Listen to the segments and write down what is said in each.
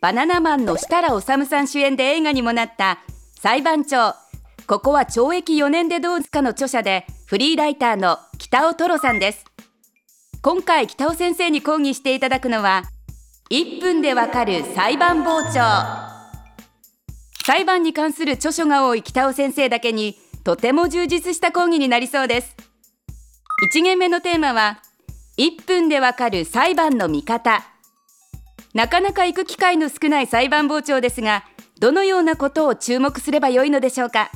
バナナマンの設楽治さん主演で映画にもなった裁判長ここは懲役4年でどうかの著者でフリーライターの北尾トロさんです。今回北尾先生に講義していただくのは1分でわかる裁判傍聴。裁判に関する著書が多い北尾先生だけにとても充実した講義になりそうです。1限目のテーマは1分でわかる裁判の見方。なかなか行く機会の少ない裁判傍聴ですがどのようなことを注目すればよいのでしょうか。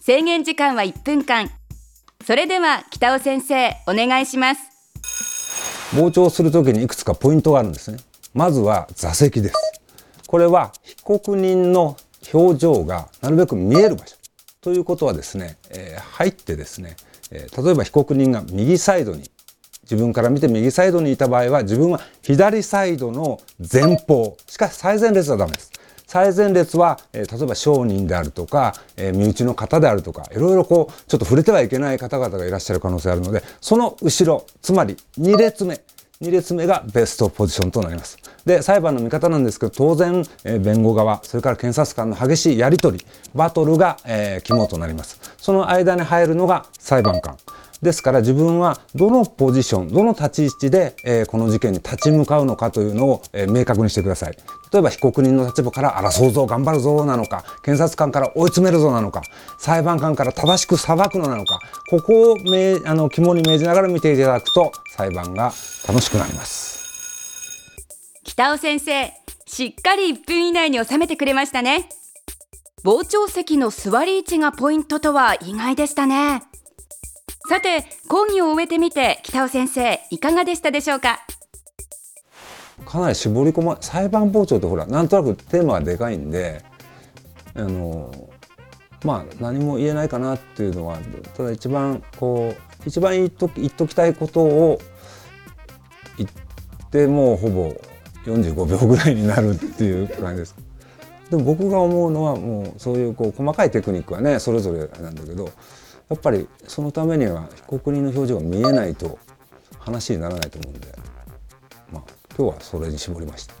制限時間は1分間。それでは北尾先生お願いします。傍聴するときにいくつかポイントがあるんですね。まずは座席です。これは被告人の表情がなるべく見える場所。ということはですね、えー、入ってですね、えー、例えば被告人が右サイドに自分から見て右サイドにいた場合は自分は左サイドの前方しかし最前列はダメです。最前列は、えー、例えば商人であるとか、えー、身内の方であるとかいろいろこうちょっと触れてはいけない方々がいらっしゃる可能性があるのでその後ろつまり2列目2列目がベストポジションとなります。で裁判の見方なんですけど当然、えー、弁護側それから検察官の激しいやり取りバトルが、えー、肝となります。その間に入るのが裁判官。ですから自分はどのポジションどの立ち位置で、えー、この事件に立ち向かうのかというのを、えー、明確にしてください。例えば被告人の立場から争うぞ頑張るぞなのか検察官から追い詰めるぞなのか裁判官から正しく裁くのなのかここをめあの肝に銘じながら見ていただくと裁判が楽しくなります。北尾先生しっかり1分以内に収めてくれましたね。傍聴席の座り位置がポイントとは意外でしたね。さて講義を終えてみて北尾先生いかがでしたでしょうか？かなり絞り込ま裁判傍聴ってほらなんとなくテーマがでかいんであのまあ何も言えないかなっていうのはただ一番こう一番言っと言っときたいことを言ってもうほぼ45秒ぐらいになるっていう感じです。でも僕が思うのはもうそういうこう細かいテクニックはねそれぞれなんだけどやっぱりそのためには被告人の表情が見えないと話にならないと思うんで、まあ、今日はそれに絞りました。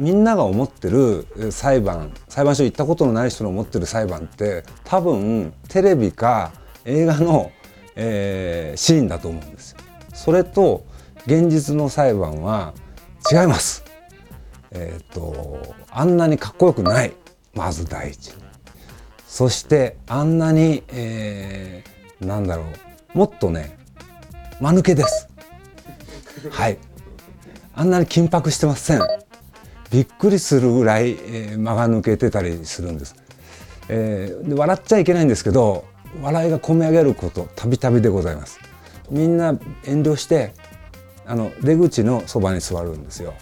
みんなが思ってる裁判裁判所行ったことのない人の思ってる裁判って多分テレビか映画の、えー、シーンだと思うんですよ。それと現実の裁判は違います。えっ、ー、とあんなにかっこよくないまず第一そしてあんなに、えー、なんだろう。もっとね間抜けです。はい。あんなに緊迫してません。びっくりするぐらい、えー、間が抜けてたりするんです、えー、で笑っちゃいけないんですけど笑いがこみ上げることたびたびでございます。みんな遠慮してあの出口のそばに座るんですよ。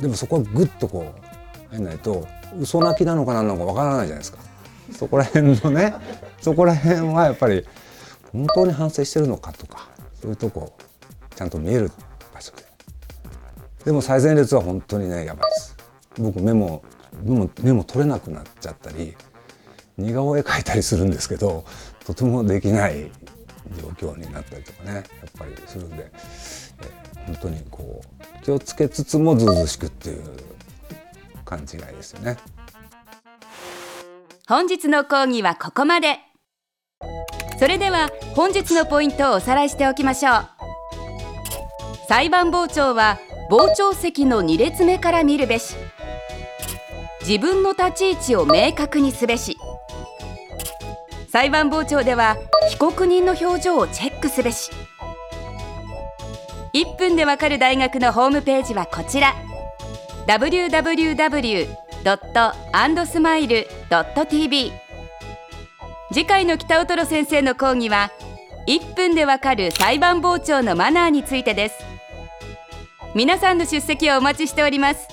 でもそこはぐっとこう入んないと嘘泣きなのか何なのかわからないじゃないですか。そこら辺のねそこら辺はやっぱり本当に反省してるのかとかそういうとこちゃんと見える場所ででも最前列は本当にねやばいです僕メモメモメモ取れなくなっちゃったり似顔絵描いたりするんですけどとてもできない状況になったりとかねやっぱりするんで、え、本当にこう気をつけつつもずうずしくっていう勘違いですよね。本日の講義はここまで。それでは本日のポイントをおさらいしておきましょう。裁判傍聴は傍聴席の2列目から見るべし。自分の立ち位置を明確にすべし。裁判傍聴では被告人の表情をチェックすべし。1分でわかる大学のホームページはこちら。www andsmile.tv 次回の北尾トロ先生の講義は1分でわかる裁判傍聴のマナーについてです。皆さんの出席をお待ちしております。